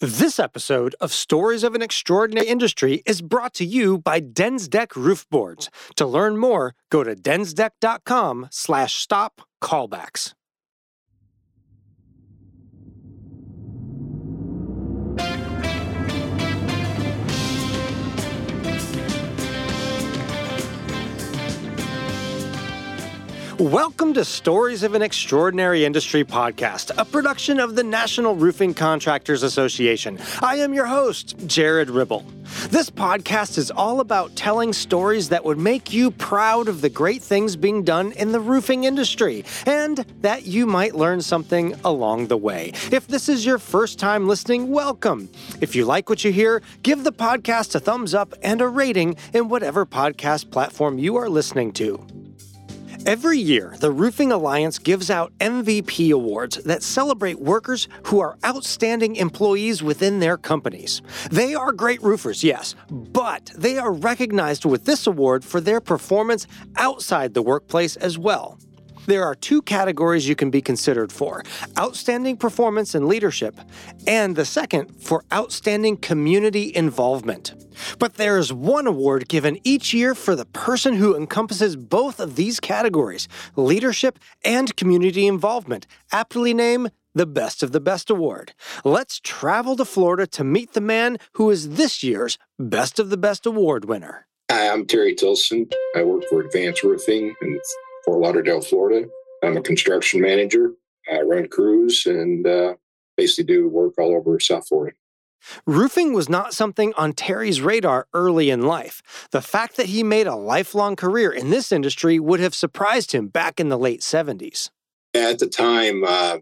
This episode of Stories of an Extraordinary Industry is brought to you by DensDeck Roof Boards. To learn more, go to densdeck.com slash stop callbacks. Welcome to Stories of an Extraordinary Industry podcast, a production of the National Roofing Contractors Association. I am your host, Jared Ribble. This podcast is all about telling stories that would make you proud of the great things being done in the roofing industry and that you might learn something along the way. If this is your first time listening, welcome. If you like what you hear, give the podcast a thumbs up and a rating in whatever podcast platform you are listening to. Every year, the Roofing Alliance gives out MVP awards that celebrate workers who are outstanding employees within their companies. They are great roofers, yes, but they are recognized with this award for their performance outside the workplace as well. There are two categories you can be considered for outstanding performance and leadership, and the second for outstanding community involvement. But there is one award given each year for the person who encompasses both of these categories leadership and community involvement, aptly named the Best of the Best Award. Let's travel to Florida to meet the man who is this year's Best of the Best Award winner. Hi, I'm Terry Tilson. I work for Advanced Roofing and Fort Lauderdale, Florida. I'm a construction manager. I run crews and uh, basically do work all over South Florida. Roofing was not something on Terry's radar early in life. The fact that he made a lifelong career in this industry would have surprised him back in the late 70s. At the time, uh,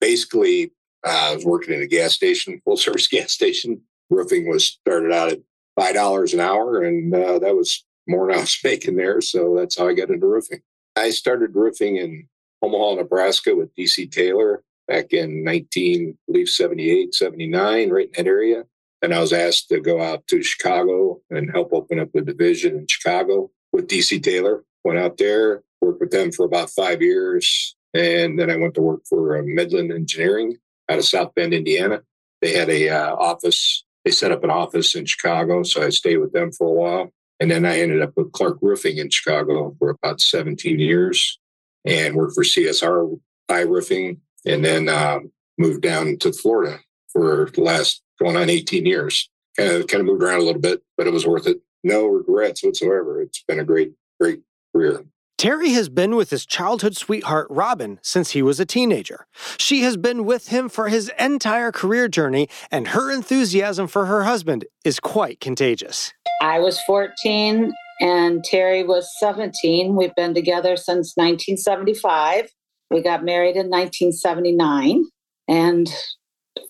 basically, uh, I was working in a gas station, full service gas station. Roofing was started out at $5 an hour, and uh, that was more than I was making there. So that's how I got into roofing. I started roofing in Omaha, Nebraska with DC Taylor back in 19, I believe 78, 79, right in that area. And I was asked to go out to Chicago and help open up a division in Chicago with DC Taylor. Went out there, worked with them for about five years. And then I went to work for uh, Midland Engineering out of South Bend, Indiana. They had a uh, office. They set up an office in Chicago, so I stayed with them for a while. And then I ended up with Clark Roofing in Chicago for about 17 years and worked for CSR I Roofing and then um, moved down to Florida for the last going on 18 years. Kind of, kind of moved around a little bit, but it was worth it. No regrets whatsoever. It's been a great, great career. Terry has been with his childhood sweetheart, Robin, since he was a teenager. She has been with him for his entire career journey, and her enthusiasm for her husband is quite contagious. I was 14 and Terry was 17. We've been together since 1975. We got married in 1979 and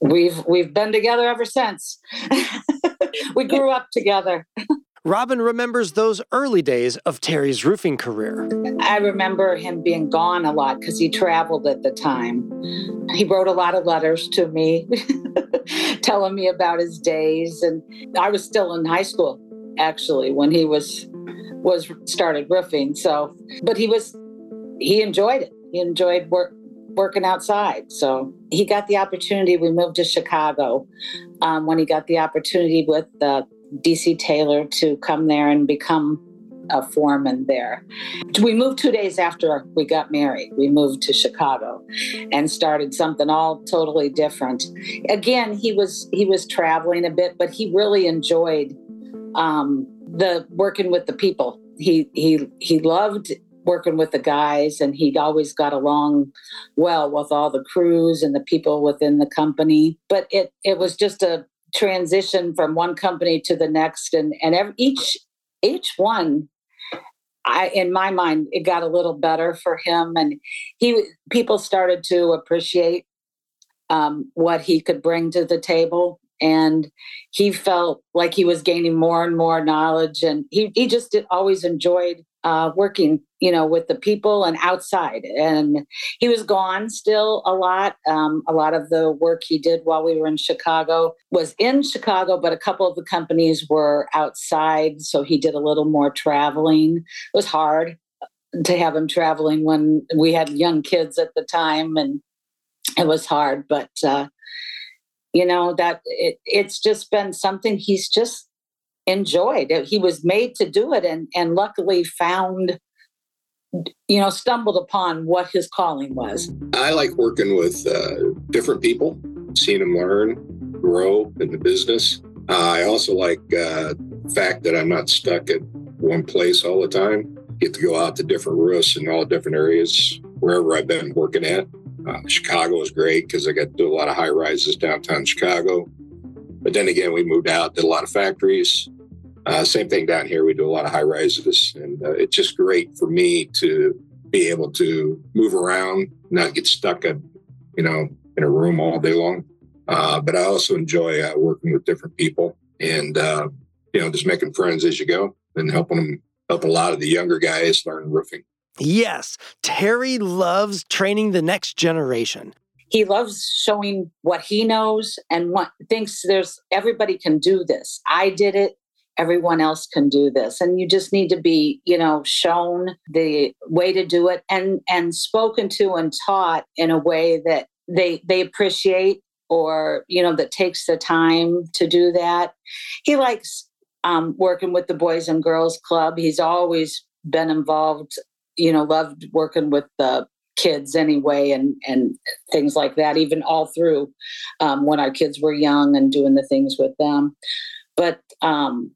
we've we've been together ever since. we grew up together. Robin remembers those early days of Terry's roofing career. I remember him being gone a lot because he traveled at the time. He wrote a lot of letters to me, telling me about his days. And I was still in high school, actually, when he was was started roofing. So, but he was he enjoyed it. He enjoyed work working outside. So he got the opportunity. We moved to Chicago um, when he got the opportunity with the DC Taylor to come there and become a foreman there. We moved two days after we got married. We moved to Chicago and started something all totally different. Again, he was he was traveling a bit, but he really enjoyed um, the working with the people. He he he loved working with the guys and he always got along well with all the crews and the people within the company but it it was just a transition from one company to the next and and every, each each one I in my mind it got a little better for him and he people started to appreciate um, what he could bring to the table and he felt like he was gaining more and more knowledge and he, he just did, always enjoyed uh, working, you know, with the people and outside. And he was gone still a lot. Um, a lot of the work he did while we were in Chicago was in Chicago, but a couple of the companies were outside. So he did a little more traveling. It was hard to have him traveling when we had young kids at the time, and it was hard. But uh, You know, that it, it's just been something he's just enjoyed. He was made to do it and, and luckily found, you know, stumbled upon what his calling was. I like working with uh, different people, seeing them learn, grow in the business. Uh, I also like uh, the fact that I'm not stuck at one place all the time. Get to go out to different roofs in all different areas, wherever I've been working at. Uh, Chicago is great because I got to do a lot of high rises downtown Chicago. But then again, we moved out, did a lot of factories. Uh, same thing down here. We do a lot of high rises, and uh, it's just great for me to be able to move around, not get stuck in, you know, in a room all day long. Uh, but I also enjoy uh, working with different people and uh, you know just making friends as you go and helping them help a lot of the younger guys learn roofing. Yes, Terry loves training the next generation. He loves showing what he knows and what thinks there's everybody can do this. I did it everyone else can do this. And you just need to be you know shown the way to do it and and spoken to and taught in a way that they they appreciate or you know that takes the time to do that. He likes um, working with the boys and girls club. He's always been involved you know loved working with the kids anyway and and things like that even all through um, when our kids were young and doing the things with them. But um,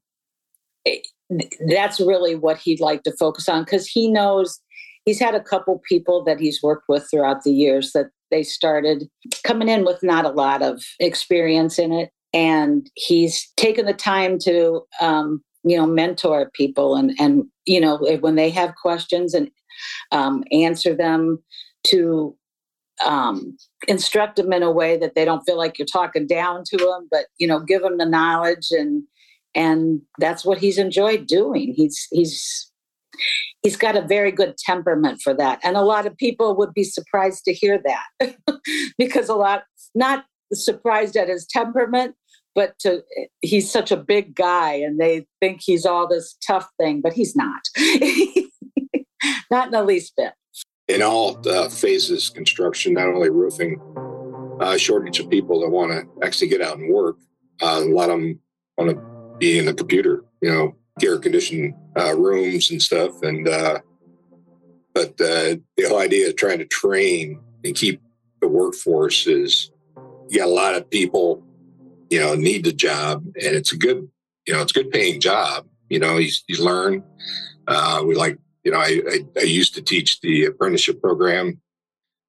that's really what he'd like to focus on because he knows he's had a couple people that he's worked with throughout the years that they started coming in with not a lot of experience in it. And he's taken the time to um, you know mentor people and and you know when they have questions and um, answer them to um, instruct them in a way that they don't feel like you're talking down to them but you know give them the knowledge and and that's what he's enjoyed doing. He's he's he's got a very good temperament for that, and a lot of people would be surprised to hear that because a lot not surprised at his temperament, but to, he's such a big guy, and they think he's all this tough thing, but he's not. not in the least bit. In all uh, phases, construction, not only roofing, uh, shortage of people that want to actually get out and work. Uh, a lot of them want to be in the computer, you know, air conditioned uh, rooms and stuff. And, uh, but uh, the whole idea of trying to train and keep the workforce is you got a lot of people, you know, need the job and it's a good, you know, it's a good paying job. You know, you, you learn. Uh, we like, you know, I, I, I, used to teach the apprenticeship program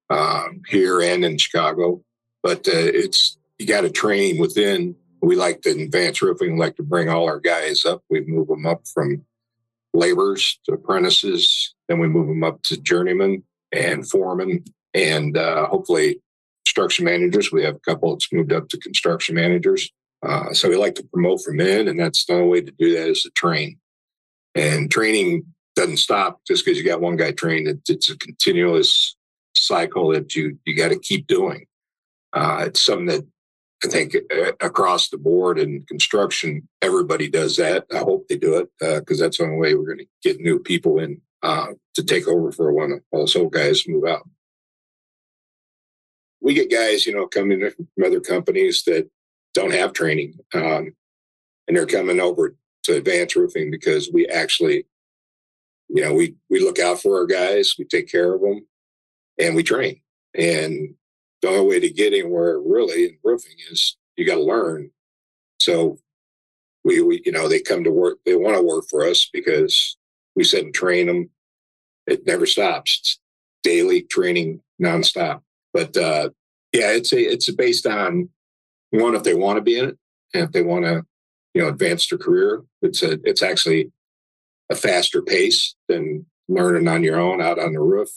um, here and in Chicago, but uh, it's, you got to train within we like to advance roofing, we like to bring all our guys up. We move them up from laborers to apprentices, then we move them up to journeymen and foremen, and uh, hopefully construction managers. We have a couple that's moved up to construction managers. Uh, so we like to promote from in, and that's the only way to do that is to train. And training doesn't stop just because you got one guy trained. It, it's a continuous cycle that you you got to keep doing. Uh, it's something that I think uh, across the board in construction, everybody does that. I hope they do it because uh, that's the only way we're going to get new people in uh, to take over for when all those old guys move out. We get guys, you know, coming from other companies that don't have training, um, and they're coming over to Advance Roofing because we actually, you know, we we look out for our guys, we take care of them, and we train. And the only way to get anywhere really in roofing is you got to learn. So we, we, you know, they come to work, they want to work for us because we sit and train them. It never stops. It's daily training nonstop. But uh, yeah, it's a, it's based on one if they want to be in it and if they want to, you know, advance their career. It's a, it's actually a faster pace than learning on your own out on the roof.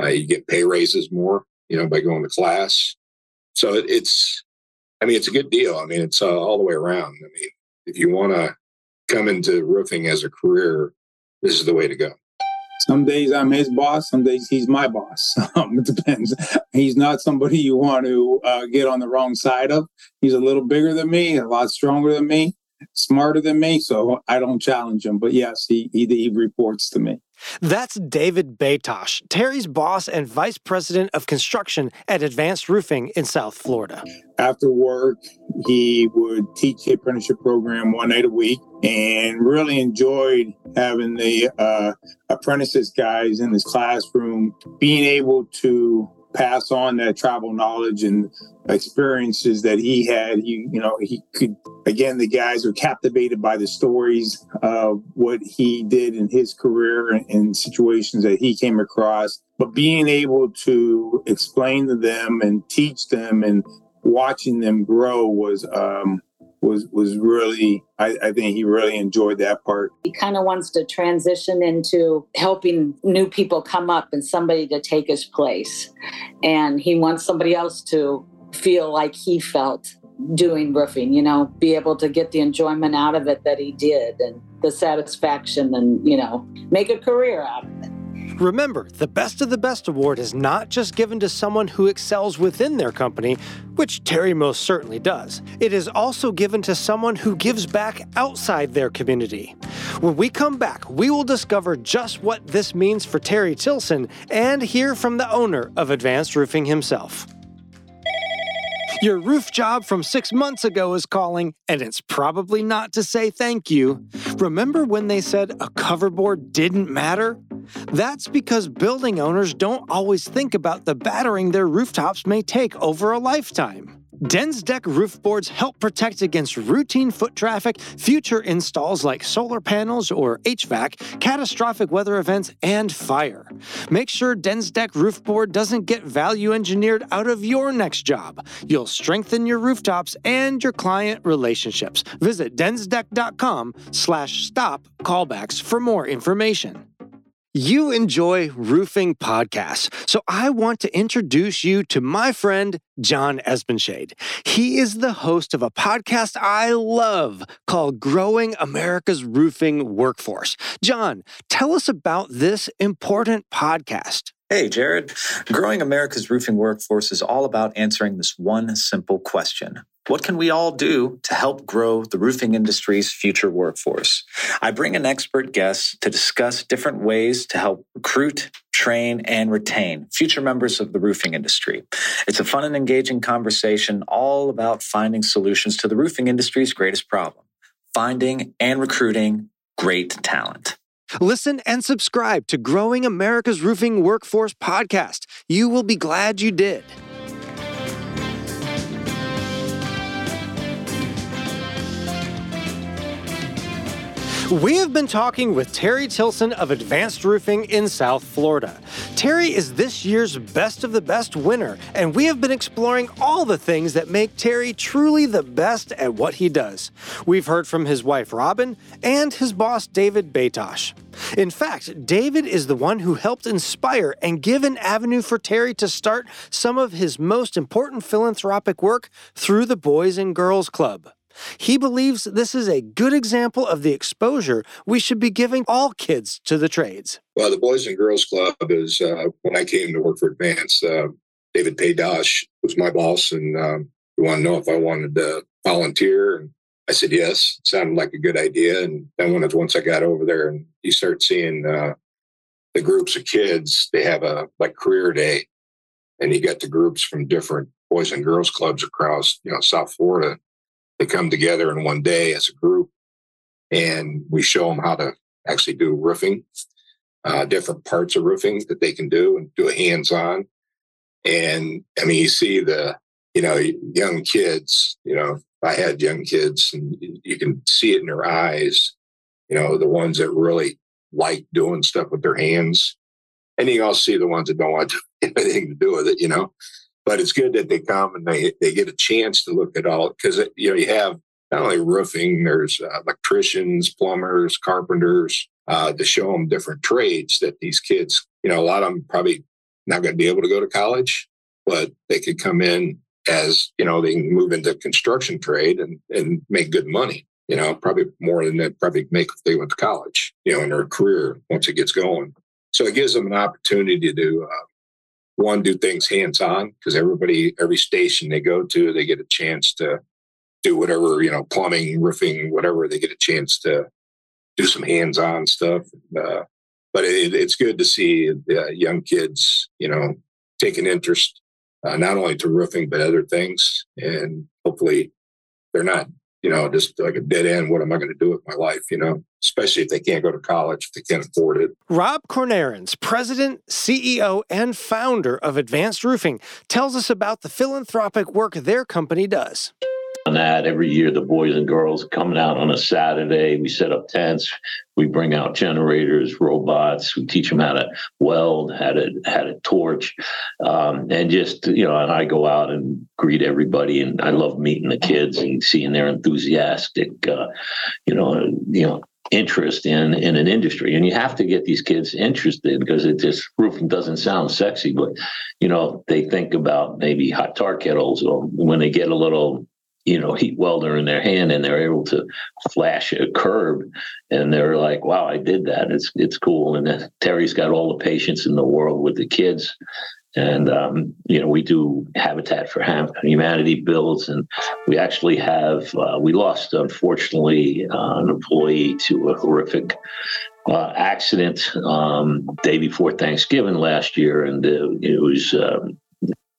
Uh, you get pay raises more you know, by going to class. So it, it's, I mean, it's a good deal. I mean, it's uh, all the way around. I mean, if you want to come into roofing as a career, this is the way to go. Some days I'm his boss. Some days he's my boss. Um, it depends. He's not somebody you want to uh, get on the wrong side of. He's a little bigger than me, a lot stronger than me, smarter than me. So I don't challenge him. But yes, he he, he reports to me. That's David Batosh, Terry's boss and vice president of construction at Advanced Roofing in South Florida. After work, he would teach the apprenticeship program one night a week and really enjoyed having the uh, apprentices guys in his classroom being able to pass on that tribal knowledge and experiences that he had. He, you know, he could, again, the guys are captivated by the stories of what he did in his career and, situations that he came across. But being able to explain to them and teach them and watching them grow was, um, was was really I, I, think he really enjoyed that part. He kind of wants to transition into helping new people come up and somebody to take his place. And he wants somebody else to feel like he felt doing roofing you know be able to get the enjoyment out of it that he did and the satisfaction and you know make a career out of it Remember, the Best of the Best award is not just given to someone who excels within their company, which Terry most certainly does. It is also given to someone who gives back outside their community. When we come back, we will discover just what this means for Terry Tilson and hear from the owner of Advanced Roofing himself. Your roof job from six months ago is calling, and it's probably not to say thank you. Remember when they said a coverboard didn't matter? That's because building owners don't always think about the battering their rooftops may take over a lifetime. DensDeck roof boards help protect against routine foot traffic, future installs like solar panels or HVAC, catastrophic weather events, and fire. Make sure DensDeck roof board doesn't get value engineered out of your next job. You'll strengthen your rooftops and your client relationships. Visit densdeck.com slash stop callbacks for more information. You enjoy roofing podcasts, so I want to introduce you to my friend, John Espenshade. He is the host of a podcast I love called Growing America's Roofing Workforce. John, tell us about this important podcast. Hey, Jared. Growing America's Roofing Workforce is all about answering this one simple question what can we all do to help grow the roofing industry's future workforce? I bring an expert guest to discuss different ways to help recruit, train, and retain future members of the roofing industry. It's a fun and engaging conversation all about finding solutions to the roofing industry's greatest problem finding and recruiting great talent. Listen and subscribe to Growing America's Roofing Workforce podcast. You will be glad you did. We have been talking with Terry Tilson of Advanced Roofing in South Florida. Terry is this year's Best of the Best winner, and we have been exploring all the things that make Terry truly the best at what he does. We've heard from his wife Robin and his boss David Batosh. In fact, David is the one who helped inspire and give an avenue for Terry to start some of his most important philanthropic work through the Boys and Girls Club. He believes this is a good example of the exposure we should be giving all kids to the trades. Well, the Boys and Girls Club is uh, when I came to work for Advance. Uh, David Batosh was my boss, and um, he wanted to know if I wanted to volunteer. And I said yes. It sounded like a good idea. And then when once I got over there, and you start seeing uh, the groups of kids, they have a like career day, and you get the groups from different Boys and Girls Clubs across you know South Florida they come together in one day as a group and we show them how to actually do roofing, uh, different parts of roofing that they can do and do it hands on. And I mean, you see the, you know, young kids, you know, I had young kids and you can see it in their eyes, you know, the ones that really like doing stuff with their hands. And you also see the ones that don't want to anything to do with it, you know but it's good that they come and they they get a chance to look at all because you know you have not only roofing, there's uh, electricians, plumbers, carpenters uh, to show them different trades that these kids, you know, a lot of them probably not going to be able to go to college, but they could come in as you know they can move into construction trade and and make good money. You know, probably more than they probably make if they went to college. You know, in their career once it gets going. So it gives them an opportunity to uh, one do things hands on because everybody every station they go to they get a chance to do whatever you know plumbing roofing whatever they get a chance to do some hands on stuff uh, but it, it's good to see uh, young kids, you know, take an interest uh, not only to roofing but other things, and hopefully they're not, you know, just like a dead end. What am I going to do with my life? You know, especially if they can't go to college, if they can't afford it. Rob Kornahrens, president, CEO, and founder of Advanced Roofing, tells us about the philanthropic work their company does that. Every year the boys and girls coming out on a saturday. We set up tents. We bring out generators robots. We teach them how to weld how to how to torch. Um, and just you know and i go out and greet everybody. And i love meeting the kids and seeing their enthusiastic uh, you know you know interest in in an industry. And you have to get these kids interested because it just roofing doesn't sound sexy. But you know they think about maybe hot tar kettles or when they get a little you know heat welder in their hand and they're able to flash a curb and they're like wow i did that. It's it's cool. And terry's got all the patience in the world with the kids. And um, you know we do habitat for humanity builds and we actually have uh, we lost unfortunately uh, an employee to a horrific uh, accident um, day before thanksgiving last year and uh, it was um,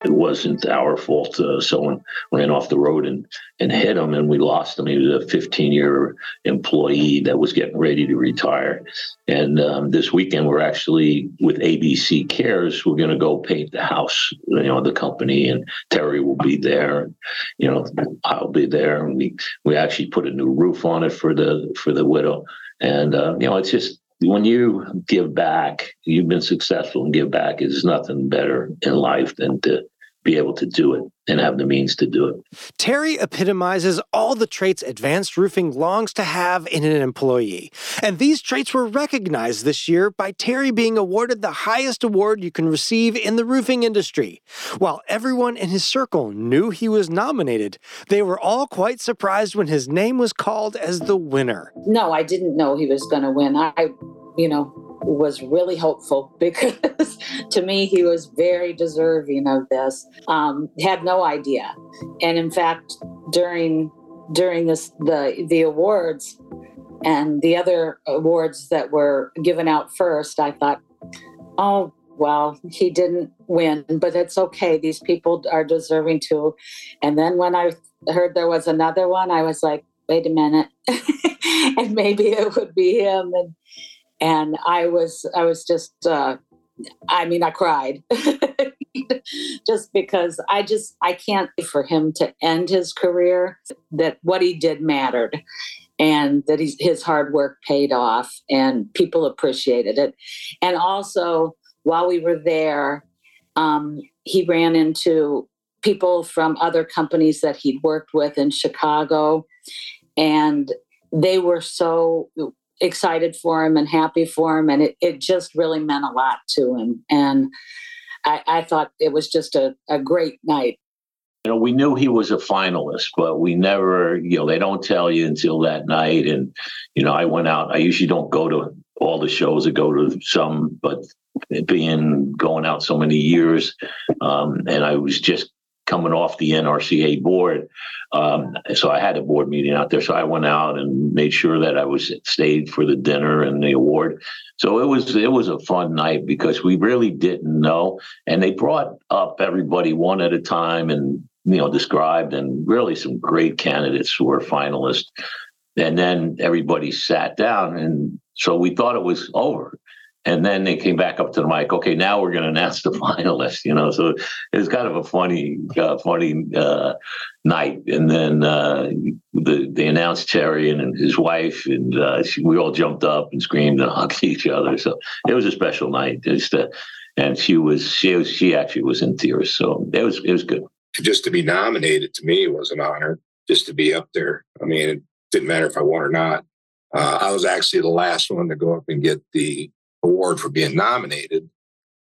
it wasn't our fault. Uh, someone ran off the road and, and hit him, and we lost him. He was a 15 year employee that was getting ready to retire. And um, this weekend, we're actually with ABC Cares. We're going to go paint the house, you know, the company, and Terry will be there. And, you know, I'll be there, and we we actually put a new roof on it for the for the widow. And uh, you know, it's just when you give back, you've been successful and give back is nothing better in life than to be able to do it and have the means to do it. Terry epitomizes all the traits advanced roofing longs to have in an employee. And these traits were recognized this year by Terry being awarded the highest award you can receive in the roofing industry. While everyone in his circle knew he was nominated, they were all quite surprised when his name was called as the winner. No, I didn't know he was going to win. I, you know, was really hopeful because to me he was very deserving of this. Um, had no idea, and in fact, during during this the the awards and the other awards that were given out first, I thought, oh well, he didn't win, but it's okay. These people are deserving too. And then when I heard there was another one, I was like, wait a minute, and maybe it would be him. And and I was I was just uh, I mean I cried just because I just I can't for him to end his career that what he did mattered and that he's, his hard work paid off and people appreciated it. And also while we were there um, he ran into people from other companies that he'd worked with in Chicago and they were so excited for him and happy for him. And it, it just really meant a lot to him. And I, I thought it was just a, a great night. You know, we knew he was a finalist, but we never, you know, they don't tell you until that night. And, you know, I went out, I usually don't go to all the shows, I go to some, but being going out so many years, um, and I was just coming off the NRCA board. Um, so I had a board meeting out there. So I went out and made sure that I was stayed for the dinner and the award. So it was it was a fun night because we really didn't know, and they brought up everybody one at a time and you know described and really some great candidates who were finalists. And then everybody sat down, and so we thought it was over. And then they came back up to the mic. Okay, now we're going to announce the finalists. You know, so it was kind of a funny, uh, funny uh, night. And then uh, the, they announced Terry and his wife, and uh, she, we all jumped up and screamed and hugged each other. So it was a special night. Just, and she was she was she actually was in tears. So it was it was good. Just to be nominated to me was an honor. Just to be up there. I mean, it didn't matter if I won or not. Uh, I was actually the last one to go up and get the award for being nominated.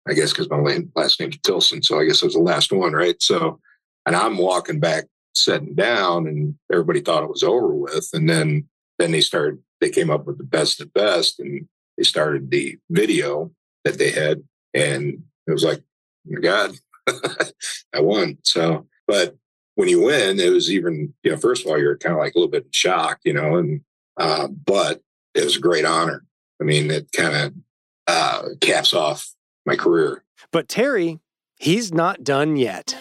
I guess because my last name's Tilson, so I guess I was the last one, right? So, and I'm walking back, sitting down, and everybody thought it was over with. And then, then they started. They came up with the best of best, and they started the video that they had, and it was like, oh my God, I won. So, but when you win, it was even, you know, first of all, you're kind of like a little bit shocked, you know, and uh, but it was a great honor. I mean, it kind of uh, caps off my career. But Terry, he's not done yet.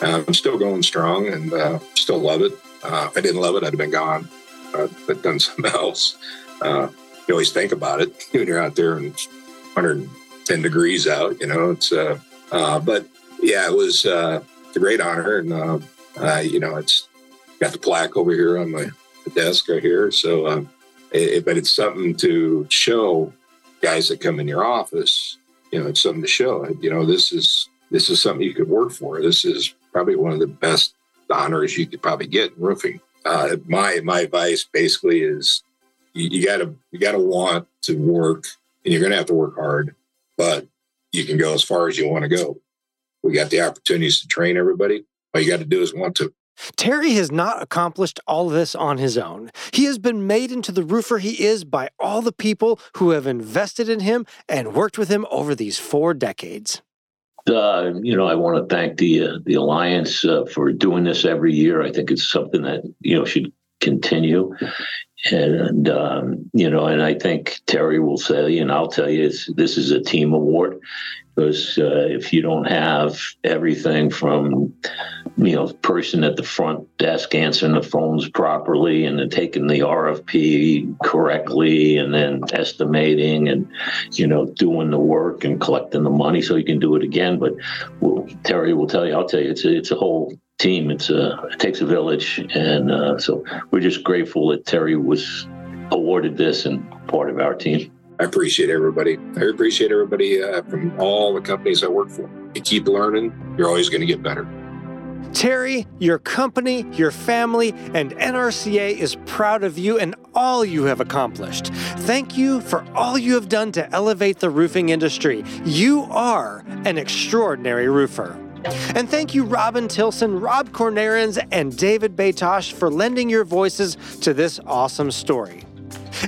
Uh, I'm still going strong and uh, still love it. Uh, if I didn't love it, I'd have been gone. Uh, I'd done something else. Uh, you always think about it when you're out there and it's 110 degrees out. You know, it's. Uh, uh, but yeah, it was uh, a great honor, and uh, uh, you know, it's got the plaque over here on my desk right here. So, um, it, but it's something to show guys that come in your office. You know, it's something to show. You know, this is this is something you could work for. This is probably one of the best honors you could probably get in roofing. Uh, my my advice basically is you, you gotta you gotta want to work, and you're gonna have to work hard, but you can go as far as you want to go. We got the opportunities to train everybody. All you got to do is want to. Terry has not accomplished all this on his own. He has been made into the roofer he is by all the people who have invested in him and worked with him over these four decades. Uh, you know, I want to thank the uh, the alliance uh, for doing this every year. I think it's something that you know should continue, and um, you know, and I think Terry will say, and I'll tell you, this is a team award because uh, if you don't have everything from you know person at the front desk answering the phones properly and then taking the RFP correctly and then estimating and you know doing the work and collecting the money so you can do it again but well, Terry will tell you I'll tell you it's a, it's a whole team it's a it takes a village and uh, so we're just grateful that Terry was awarded this and part of our team. I appreciate everybody. I appreciate everybody uh, from all the companies I work for. You keep learning, you're always going to get better. Terry, your company, your family, and NRCA is proud of you and all you have accomplished. Thank you for all you have done to elevate the roofing industry. You are an extraordinary roofer. And thank you, Robin Tilson, Rob Kornahrens, and David Batosh for lending your voices to this awesome story.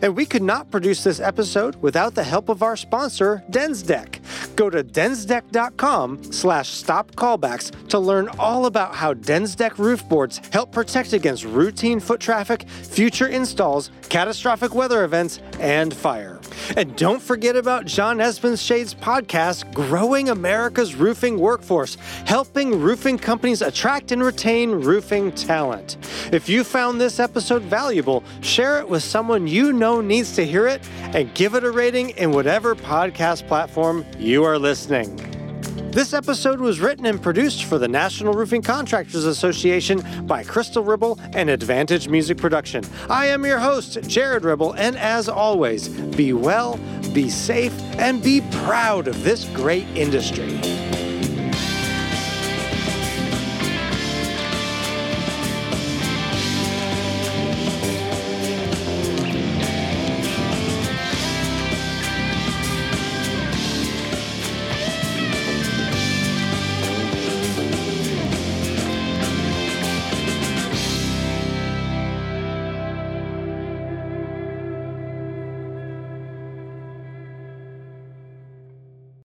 And we could not produce this episode without the help of our sponsor, DensDeck. Go to densdeck.com slash stop callbacks to learn all about how DensDeck roof boards help protect against routine foot traffic, future installs, catastrophic weather events, and fire. And don't forget about John Espenshades' podcast, Growing America's Roofing Workforce, helping roofing companies attract and retain roofing talent. If you found this episode valuable, share it with someone you know needs to hear it and give it a rating in whatever podcast platform you are listening. This episode was written and produced for the National Roofing Contractors Association by Crystal Ribble and Advantage Music Production. I am your host, Jared Ribble, and as always, be well, be safe, and be proud of this great industry.